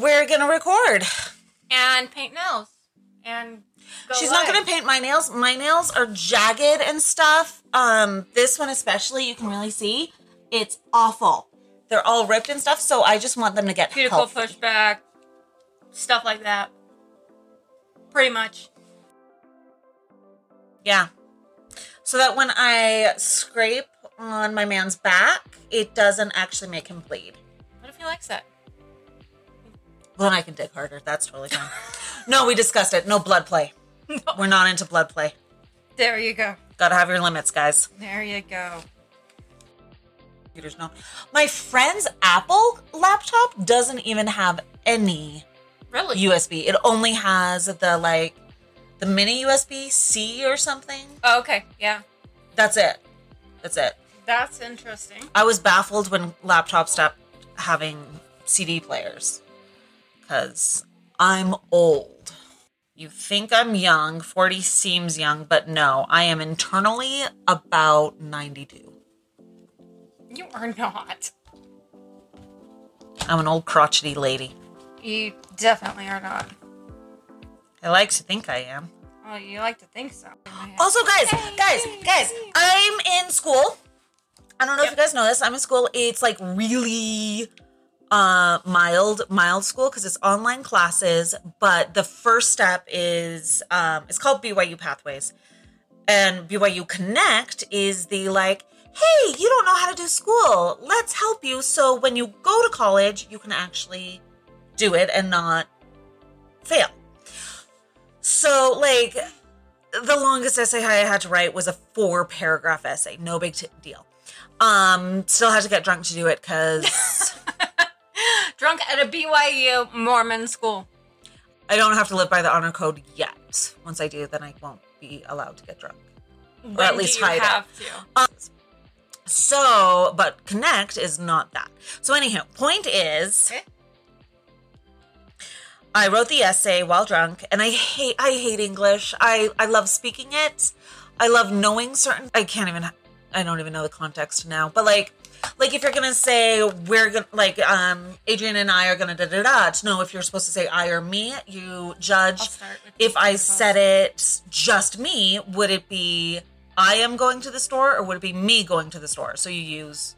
we're gonna record. and paint nails and She's not gonna paint my nails. My nails are jagged and stuff. Um, this one especially, you can really see it's awful. They're all ripped and stuff. So I just want them to get cuticle healthy. pushback, stuff like that. Pretty much. Yeah. So that when I scrape on my man's back, it doesn't actually make him bleed. What if he likes that? Well, then I can dig harder. That's totally fine. no, we discussed it. No blood play. We're not into blood play. There you go. Gotta have your limits, guys. There you go. Computers no. My friend's Apple laptop doesn't even have any Really? USB. It only has the like the mini USB C or something. oh, okay. Yeah. That's it. That's it. That's interesting. I was baffled when laptops stopped having CD players because I'm old. You think I'm young, 40 seems young, but no, I am internally about 92. You are not. I'm an old crotchety lady. You definitely are not. I like to think I am. Oh, you like to think so. Also, guys, guys, guys, I'm in school. I don't know if you guys know this. I'm in school. It's like really uh mild mild school because it's online classes but the first step is um it's called BYU Pathways and BYU Connect is the like hey you don't know how to do school let's help you so when you go to college you can actually do it and not fail so like the longest essay I had to write was a four paragraph essay. No big t- deal. Um, still had to get drunk to do it because Drunk at a BYU Mormon school. I don't have to live by the honor code yet. Once I do, then I won't be allowed to get drunk. When at least hide it. have to? Um, so, but Connect is not that. So, anyhow, point is, Okay. I wrote the essay while drunk, and I hate I hate English. I I love speaking it. I love knowing certain. I can't even. I don't even know the context now. But like, like if you're gonna say we're gonna like um Adrian and I are gonna da da da. Know if you're supposed to say I or me, you judge. I'll start with If I said it just me, would it be I am going to the store or would it be me going to the store? So you use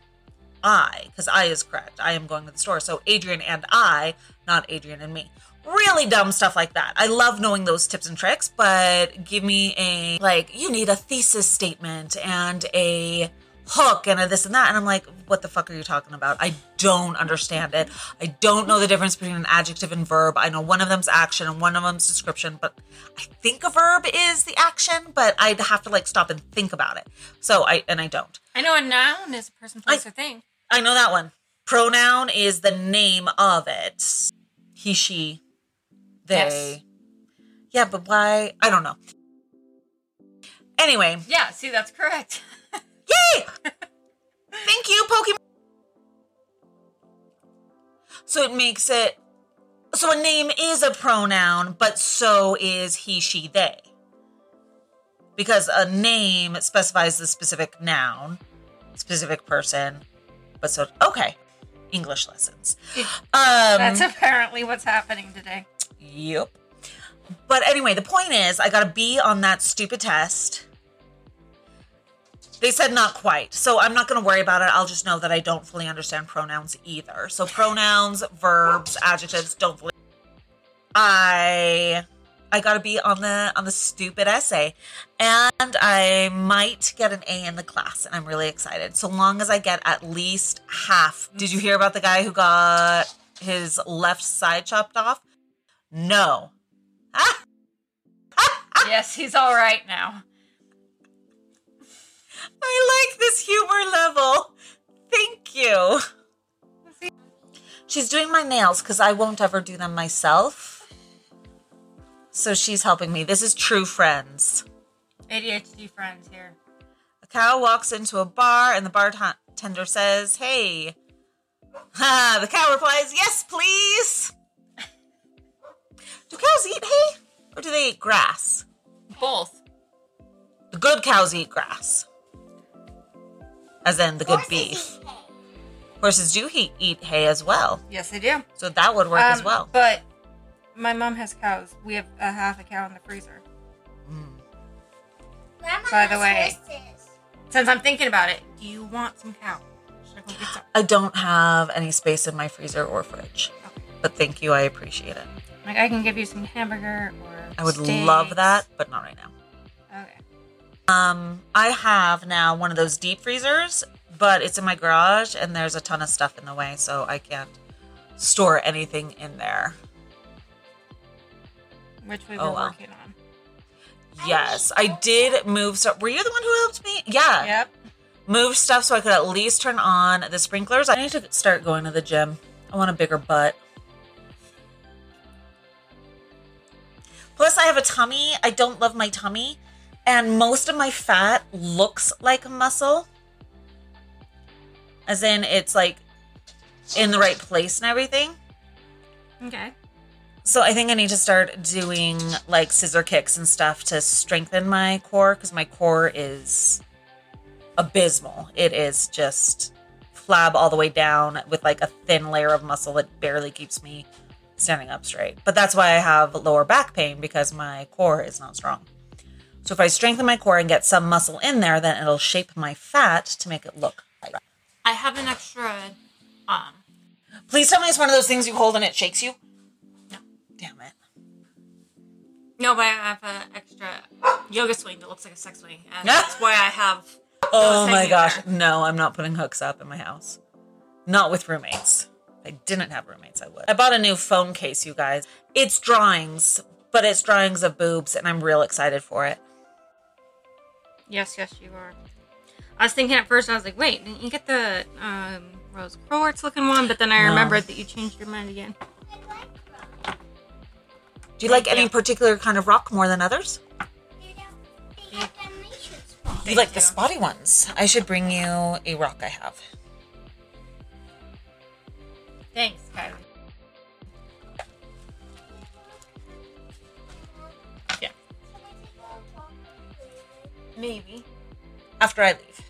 I because I is correct. I am going to the store. So Adrian and I, not Adrian and me. Really dumb stuff like that. I love knowing those tips and tricks, but give me a like you need a thesis statement and a hook and a this and that and I'm like what the fuck are you talking about? I don't understand it. I don't know the difference between an adjective and verb. I know one of them's action and one of them's description, but I think a verb is the action, but I'd have to like stop and think about it. So I and I don't. I know a noun is a person, place, or thing. I know that one. Pronoun is the name of it. He, she, they. Yes. Yeah, but why? I don't know. Anyway, Yeah, see, that's correct. yay! Thank you, Pokemon. So it makes it. So a name is a pronoun, but so is he, she, they. Because a name specifies the specific noun, specific person, but so okay. English lessons. Um, That's apparently what's happening today. Yep. But anyway, the point is, I got a B on that stupid test. They said not quite. So I'm not going to worry about it. I'll just know that I don't fully understand pronouns either. So pronouns, verbs, adjectives, don't fully. I I got to be on the on the stupid essay, and I might get an A in the class, and I'm really excited. So long as I get at least half. Did you hear about the guy who got his left side chopped off? No. Ah! yes, he's all right now. I like this humor level. Thank you. She's doing my nails because I won't ever do them myself. So she's helping me. This is true friends. ADHD friends here. A cow walks into a bar and the bartender says, Hey. Ha, the cow replies, Yes, please. Do cows eat hay or do they eat grass? Both. The good cows eat grass. As in the good beef. Horses do he- eat hay as well, Yes, they do. so that would work as Um, well. But my mom has cows. We have a half a cow in the freezer. Grandma By the has way- horses. Since I'm thinking about it, do you want some cow? Should I go get some? I don't have any space in my freezer or fridge, Okay. but thank you. I appreciate it. Like I can give you some hamburger or. I would steaks. love that, but not right now. Um, I have now one of those deep freezers, but it's in my garage and there's a ton of stuff in the way, so I can't store anything in there. Which we Oh, were well. working on. Yes, I did move stuff. Were you the one who helped me? Yeah. Yep. Move stuff so I could at least turn on the sprinklers. I need to start going to the gym. I want a bigger butt. Plus, I have a tummy. I don't love my tummy. And most of my fat looks like muscle. As in, it's like in the right place and everything. Okay. So I think I need to start doing like scissor kicks and stuff to strengthen my core because my core is abysmal. It is just flab all the way down with like a thin layer of muscle that barely keeps me standing up straight. But that's why I have lower back pain because my core is not strong. So if I strengthen my core and get some muscle in there, then it'll shape my fat to make it look right. I have an extra. Um. Please tell me it's one of those things you hold and it shakes you. No. Damn it. No, but I have an extra yoga swing that looks like a sex swing, and that's why I have. Oh my gosh. there. No, I'm not putting hooks up in my house. Not with roommates. If I didn't have roommates, I would. I bought a new phone case, you guys. It's drawings, but it's drawings of boobs, and I'm real excited for it. Yes, yes, you are. I was thinking at first, I was like, wait, didn't you get the um, rose quartz looking one? But then I No. remembered that you changed your mind again. I like rock. Do you like any particular kind of rock more than others? They don't- they have Dalmatian spots. You like the spotty ones. I should bring you a rock I have. Thanks, Kylie. Maybe. After I leave.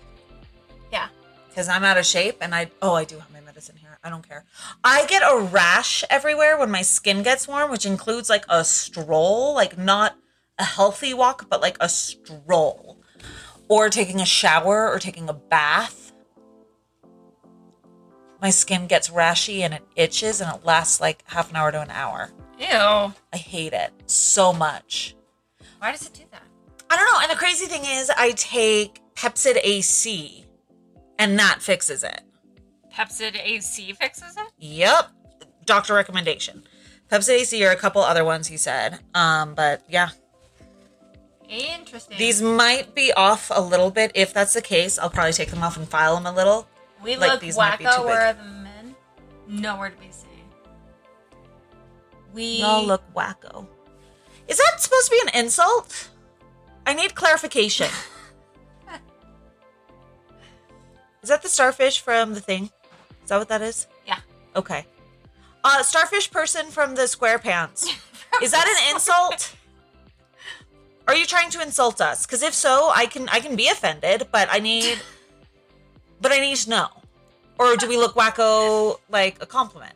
Yeah. Because I'm out of shape and I oh I do have my medicine here. I don't care. I get a rash everywhere when my skin gets warm, which includes like a stroll, like not a healthy walk, but like a stroll. Or taking a shower or taking a bath. My skin gets rashy and it itches and it lasts like half an hour to an hour. Ew. I hate it so much. Why does it do that? I don't know. And the crazy thing is, I take Pepcid AC, and that fixes it. Pepcid AC fixes it? Yep, doctor recommendation. Pepcid AC or a couple other ones he said. Um, but yeah, Interesting. these might be off a little bit. If that's the case, I'll probably take them off and file them a little. we like, look these wacko. Where are the men? Nowhere to be seen. We Y'all look wacko. Is that supposed to be an insult? I need clarification. is that the starfish from the thing? Is that what that is? Yeah. Okay. Uh, starfish person from the SquarePants. Is that an insult? Are you trying to insult us? Because if so, I can I can be offended, but I need, but I need to know. Or do we look wacko like a compliment?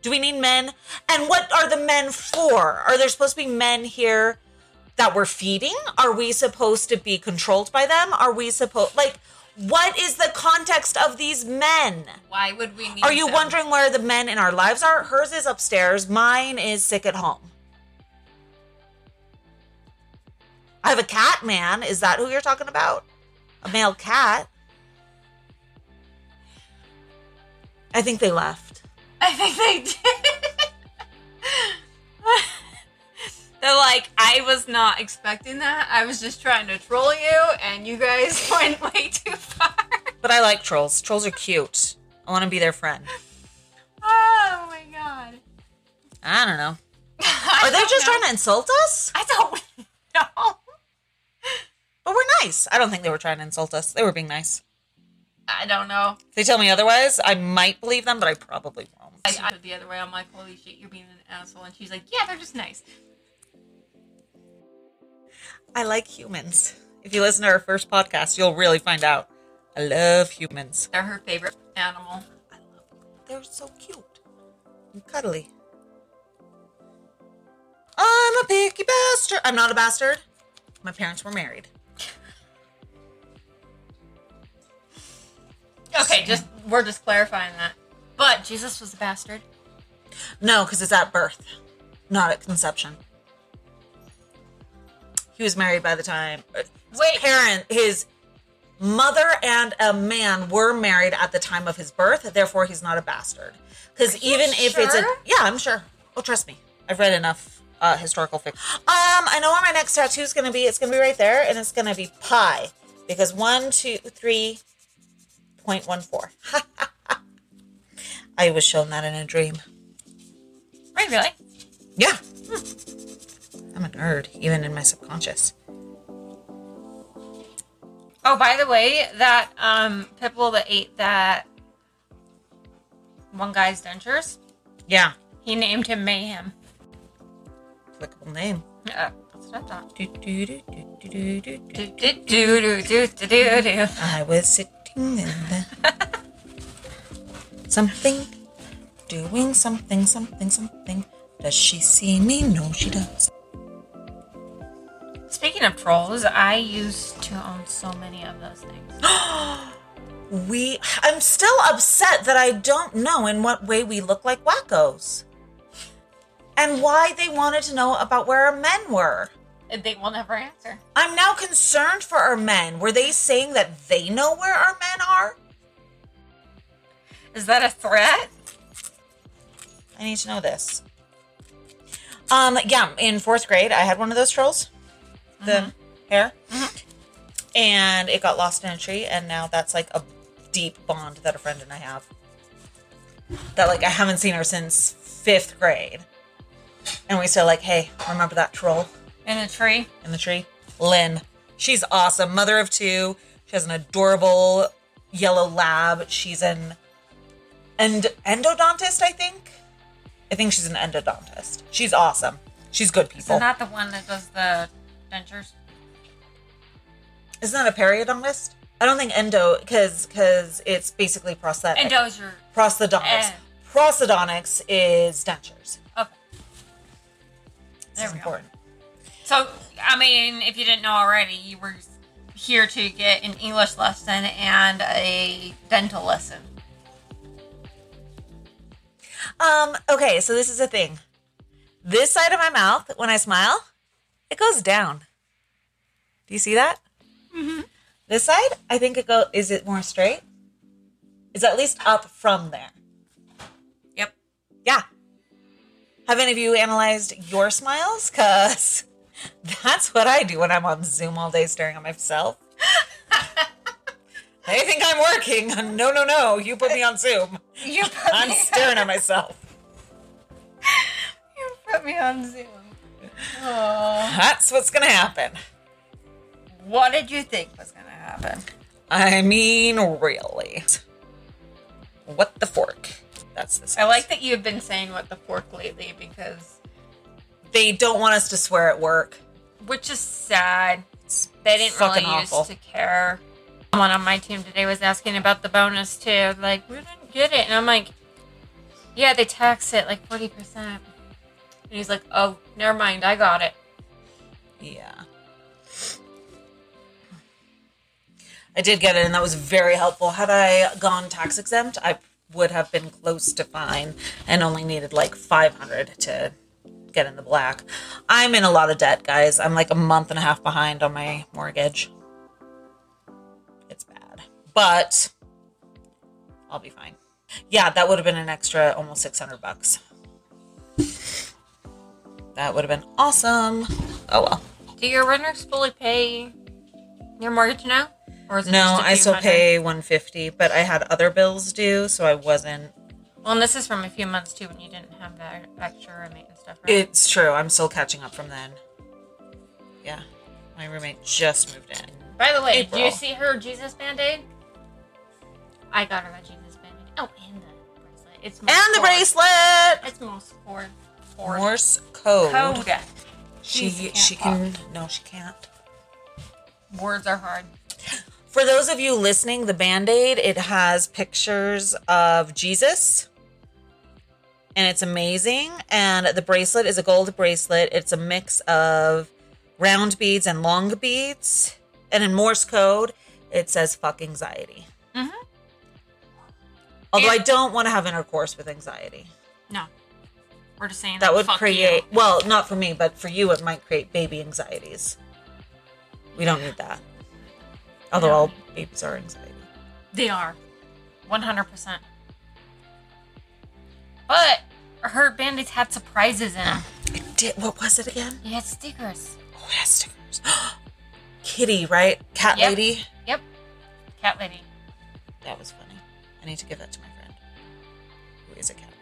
Do we need men? And what are the men for? Are there supposed to be men here that we're feeding? Are we supposed to be controlled by them? Are we supposed like what is the context of these men? Why would we need? Are you them? wondering where the men in our lives are? Hers is upstairs. Mine is sick at home. I have a cat man. Is that who you're talking about? A male cat? I think they left. I think they did. They're like, I was not expecting that. I was just trying to troll you, and you guys went way too far. But I like trolls. Trolls are cute. I want to be their friend. Oh my god. I don't know. I Are they just know. trying to insult us? I don't know. But we're nice. I don't think they were trying to insult us. They were being nice. I don't know. If they tell me otherwise, I might believe them, but I probably won't. I, I the other way. I'm like, holy shit, you're being an asshole. And she's like, yeah, they're just nice. I like humans. If you listen to our first podcast, you'll really find out. I love humans. They're her favorite animal. I love them. They're so cute and cuddly. I'm a picky bastard. I'm not a bastard. My parents were married. Okay, just we're just clarifying that. But Jesus was a bastard. No, because it's at birth, not at conception. He was married by the time. His Wait. parent, his mother and a man were married at the time of his birth. Therefore, he's not a bastard. Because even if it's a yeah, I'm sure. Oh, trust me, I've read enough uh, historical fiction. Um, I know where my next tattoo is going to be. It's going to be right there, and it's going to be pi because one, two, three point one four. I was shown that in a dream. Right, really? Yeah. I'm a nerd, even in my subconscious. Oh, by the way, that um pitbull that ate that one guy's dentures, Yeah. he named him Mayhem. Clickable name. Yeah, that's what I thought. Do, do, do, do, do, do, do, do. Do, do, do, do, do, do, do. I was sitting in the something, doing something, something, something. Does she see me? No, she does. Speaking of trolls, I used to own so many of those things. We. I'm still upset that I don't know in what way we look like wackos, and why they wanted to know about where our men were. And They will never answer. I'm now concerned for our men. Were they saying that they know where our men are? Is that a threat? I need to know this. Um, yeah, in fourth grade, I had one of those trolls, the mm-hmm. hair, mm-hmm. and it got lost in a tree, and now that's like a deep bond that a friend and I have. That like I haven't seen her since fifth grade, and we still like, hey, remember that troll In the tree? in the tree? Lynn, she's awesome, mother of two. She has an adorable yellow lab. She's an end endodontist, I think. I think she's an endodontist. She's awesome. She's good people. not the one that does the dentures? Isn't that a periodontist? I don't think endo because because it's basically prosthetic. Endo's your. Prosthodontics. Eh. Prosthodontics is dentures. Okay. This There is we go. important. So, I mean, if you didn't know already, you were here to get an English lesson and a dental lesson. Um, okay, so this is a thing. This side of my mouth, when I smile, it goes down. Do you see that? Mm-hmm. This side, I think it go. Is it more straight? Is at least up from there. Yep. Yeah. Have any of you analyzed your smiles? Cause that's what I do when I'm on Zoom all day staring at myself. they think I'm working. No, no, no. You put me on Zoom. You put, me I'm staring at myself. you put me on Zoom. That's what's gonna happen. What did you think was going to happen? I mean, really. What the fork? That's the. I like that you've been saying what the fork lately because, They don't want us to swear at work. which is sad. They didn't really awful. used to care. Someone on my team today was asking about the bonus too. Like, we didn't get it. And I'm like, yeah, they tax it like 40%. And he's like, oh, never mind. I got it. Yeah. I did get it, and that was very helpful. Had I gone tax exempt, I would have been close to fine and only needed like 500 to get in the black. I'm in a lot of debt, guys. I'm like a month and a half behind on my mortgage. It's bad, but I'll be fine. Yeah, that would have been an extra almost 600 bucks. That would have been awesome. Oh well. Do your renters fully pay your mortgage now? Or is it No, I still pay 150, but I had other bills due, so I wasn't. Well, and this is from a few months too when you didn't have that extra maintenance stuff, right? It's true. I'm still catching up from then. Yeah. My roommate just moved in. By the way, did you see her Jesus band aid? I got her a Jesus band aid. Oh, and the bracelet. It's most And the bracelet! It's most forward. Forward. Morse code. Code. She Jeez, she can't no, she can't. Words are hard. For those of you listening, the band aid, it has pictures of Jesus. And it's amazing. And the bracelet is a gold bracelet. It's a mix of round beads and long beads. And in Morse code, it says fuck anxiety. Mhm. Although I don't want to have intercourse with anxiety. No. We're just saying That would create, you. well, not for me, but for you, it might create baby anxieties. We don't need that. Although No. all babies are anxiety. They are. 100%. But her bandits had surprises in them. It did. What was it again? It had stickers. Oh, it has stickers. Kitty, right? Cat Yep. lady. Yep. Cat lady. That was funny. I need to give that to my friend, who is a cat lady.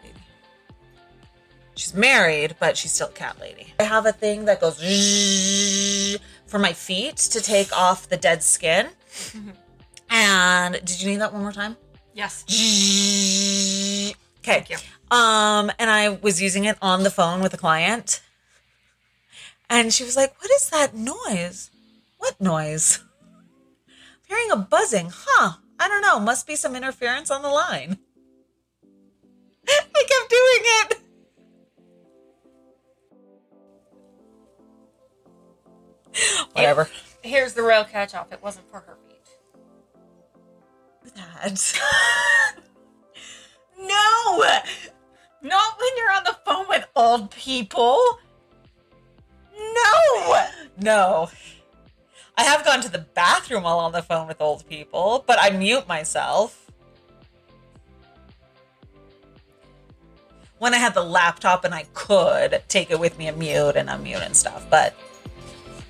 She's married, but she's still a cat lady. I have a thing that goes for my feet to take off the dead skin. And did you need that one more time? Yes. Okay. Thank you. Um, and I was using it on the phone with a client. And she was like, What is that noise? What noise? I'm hearing a buzzing. Huh. I don't know. Must be some interference on the line. I kept doing it. Whatever. Here's the real catch off. It wasn't for her feet. That. No! Not when you're on the phone with old people. No! No. I have gone to the bathroom while on the phone with old people, but I mute myself. When I had the laptop and I could take it with me and mute and unmute and stuff, but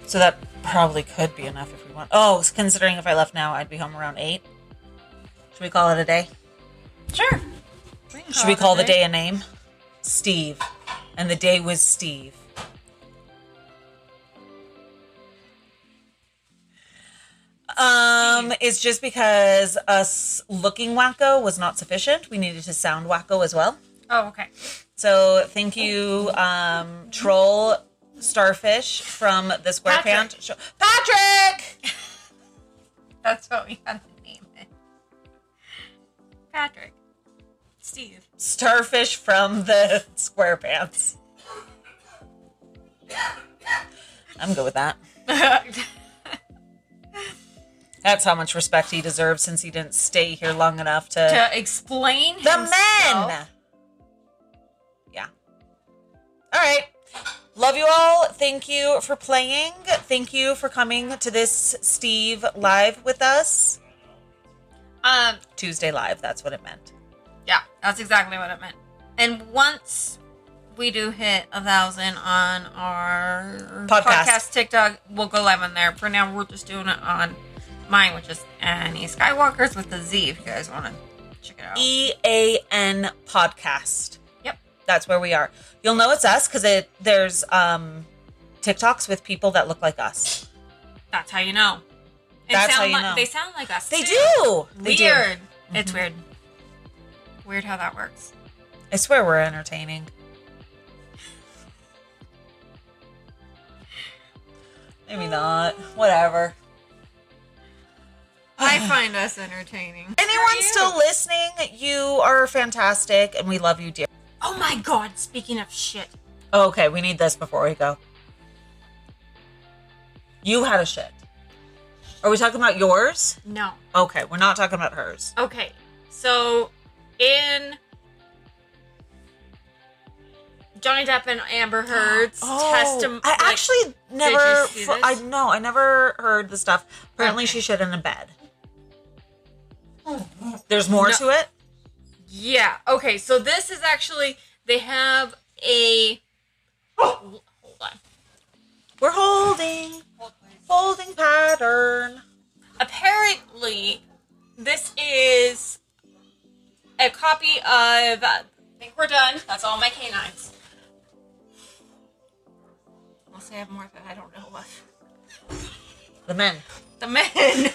so that probably could be enough if we want. Oh, considering if I left now, I'd be home around eight. Should we call it a day? Sure. Should we call the day a name? Steve. And the day was Steve. Um, it's just because us looking wacko was not sufficient. We needed to sound wacko as well. Oh, okay. So thank you, um, troll starfish from the SquarePants Patrick. show. Patrick. That's what we had to name it. Patrick. Steve. Starfish from the SquarePants. I'm good with that. That's how much respect he deserves since he didn't stay here long enough to. to explain the himself. men! Yeah. All right. Love you all. Thank you for playing. Thank you for coming to this Steve live with us. Um, Tuesday live. That's what it meant. yeah, that's exactly what it meant. And once we do hit a thousand on our Podcast. TikTok, we'll go live on there. For now, we're just doing it on mine, which is Annie Skywalker's with the Z. If you guys want to check it out. E A N podcast. That's where we are. You'll know it's us because it there's um TikToks with people that look like us. That's how you know. It That's sound how you like- know. They sound like us. They too. do. They do. Mm-hmm. Weird. It's weird. Weird how that works. I swear we're entertaining. Maybe not. Whatever. I find us entertaining. Anyone How are you? still listening, you are fantastic and we love you, dear. Oh my god, speaking of shit. Oh, okay, we need this before we go. You had a shit. Are we talking about yours? No. Okay, we're not talking about hers. Okay. So in Johnny Depp and Amber Heard's testimony Oh, I actually never. see fr- this? I no, I never heard the stuff. Apparently, Okay. she shit in a bed. There's more No. to it. Yeah. Okay, so this is actually they have a oh! hold on. We're holding, holding pattern. apparently this is a copy of I think we're done. That's all my canines. Unless I have more that I don't know what. The men. The men.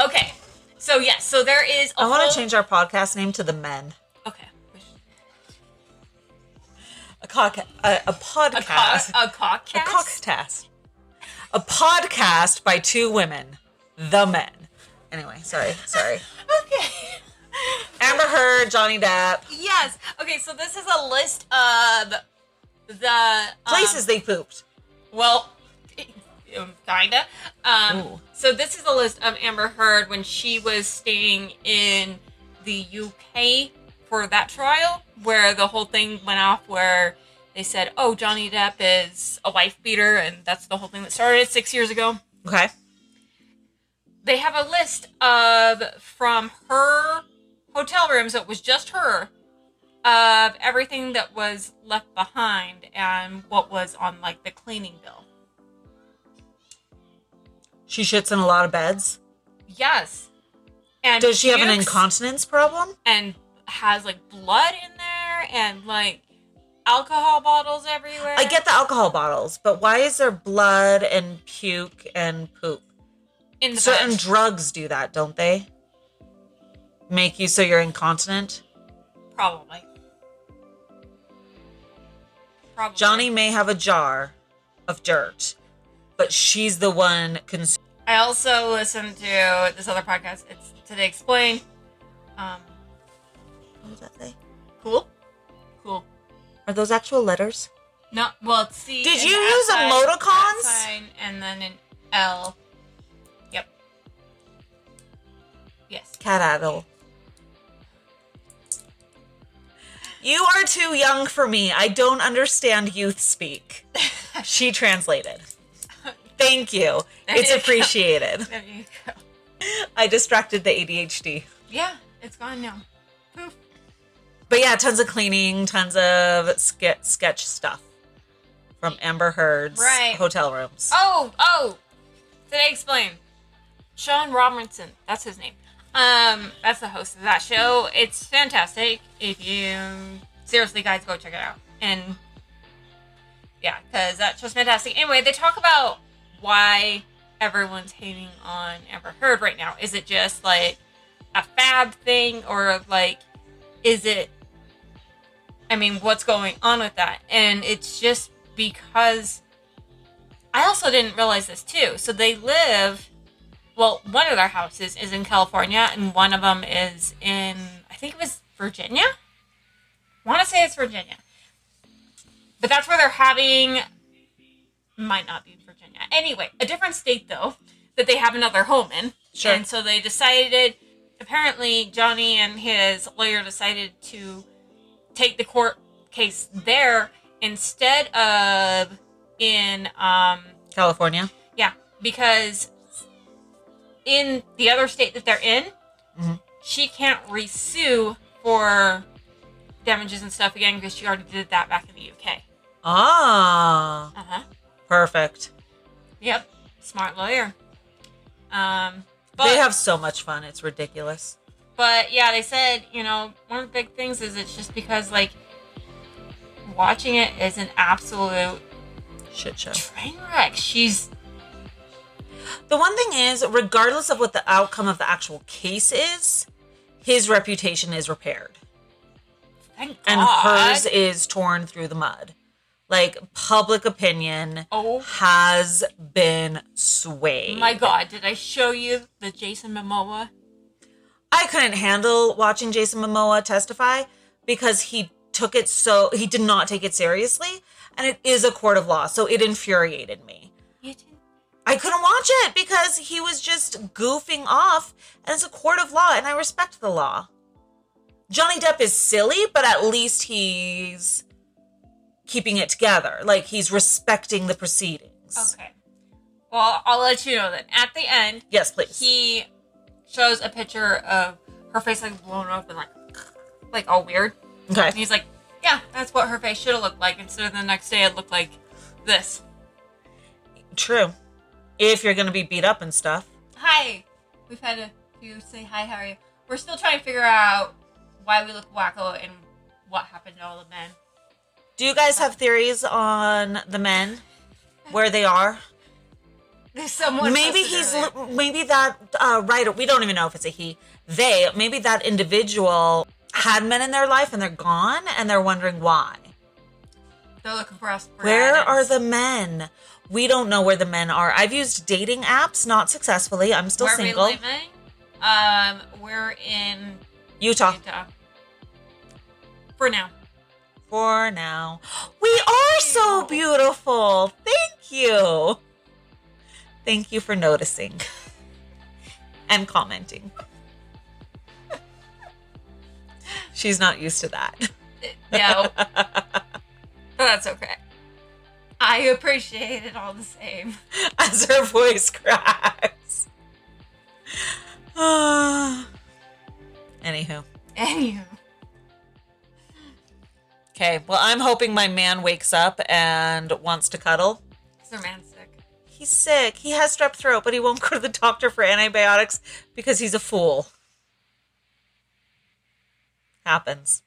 okay. So yes, so there is a I want to change our podcast name to the men. Okay. A cock. A, a A podcast. cock a cockcast? A cockcast. A podcast by two women. the men. Anyway, sorry, sorry. Okay. Amber Heard, Johnny Depp, Yes. Okay, so this is a list of the um, places they pooped. Well, kinda. Um, so this is a list of Amber Heard when she was staying in the UK for that trial, where the whole thing went off, where they said, "Oh, Johnny Depp is a wife beater," and that's the whole thing that started six years ago. Okay. They have a list of from her hotel room, so it was just her, of everything that was left behind and what was on like the cleaning bill. She shits in a lot of beds. Yes. And Does she have an incontinence problem? And has like blood in there and like alcohol bottles everywhere. I get the alcohol bottles, but why is there blood and puke and poop? in Certain bed. drugs do that, don't they? Make you so you're incontinent. probably. Probably. Johnny may have a jar of dirt, but she's the one cons- I also listened to this other podcast. It's Today Explained. Um, What does that say? cool. Cool. Are those actual letters? No, well, it's C. Did you the use sign, emoticons? at sign, and then an L. Yep. Yes. Cat addle. You are too young for me. I don't understand youth speak. She translated. Thank you. There It's you go. appreciated. There you go. I distracted the ADHD. Yeah, it's gone now. Poof. But yeah, tons of cleaning, tons of ske- sketch stuff from Amber Heard's Right. hotel rooms. Oh, oh. Did I explain. Sean Robinson, that's his name. Um, that's the host of that show. It's fantastic. If you seriously, guys, go check it out. And yeah, because that show's fantastic. Anyway, they talk about why everyone's hating on Amber Heard right now. Is it just like a fab thing, or like, is it? I mean, what's going on with that? And it's just because I also didn't realize this too. So they live, well, one of their houses is in California, and one of them is in, I think it was Virginia. Want to say it's Virginia, but that's where they're having. Might not be Anyway, a different state though that they have another home in. Sure. And so they decided. Apparently, Johnny and his lawyer decided to take the court case there instead of in um California. yeah because in the other state that they're in Mhm. she can't resue for damages and stuff again because she already did that back in the uk Ah, uh-huh perfect. Yep smart lawyer um but they have so much fun. It's ridiculous. But yeah, they said, you know, one of the big things is it's just because like watching it is an absolute Shit show. train wreck. She's The one thing is, regardless of what the outcome of the actual case is, his reputation is repaired. thank And hers is torn through the mud. Like public opinion Oh has been swayed. Oh my God! Did I show you the Jason Momoa? I couldn't handle watching Jason Momoa testify because he took it so he did not take it seriously, and it is a court of law, so it infuriated me. You. I couldn't watch it because he was just goofing off, and it's a court of law, and I respect the law. Johnny Depp is silly, but at least he's keeping it together. Like he's respecting the proceedings. Okay. Well, I'll let you know then. At the end, Yes, please. he shows a picture of her face like blown up and like, like all weird. And okay. he's like, "Yeah, that's what her face should have looked like." Instead of the next day, it looked like this. True. If you're gonna be beat up and stuff. Hi. We've had a few say hi. How are you? We're still trying to figure out why we look wacko and what happened to all the men. Do you guys have theories on the men? Where they are? There's someone. maybe he's li- maybe that uh, writer. We don't even know if it's a he. They maybe that individual had men in their life and they're gone and they're wondering why. They're looking for us. Where are the men? We don't know where the men are. I've used dating apps, not successfully. I'm still Where single. Are we living? Um, we're in Utah Utah. For now. For now. We are so beautiful. Thank you. Thank you for noticing and commenting. She's not used to that. Uh, no. but that's okay. I appreciate it all the same. As her voice cracks. Anywho. Anywho. Okay, well, I'm hoping my man wakes up and wants to cuddle. Is their man sick? He's sick. He has strep throat, but he won't go to the doctor for antibiotics because he's a fool. Happens.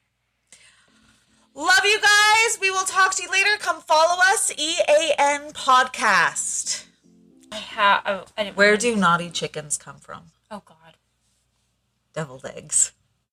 Love you guys. We will talk to you later. Come follow us, EAN Podcast. I have. Oh, Where do naughty chickens come from? Oh God. Deviled eggs.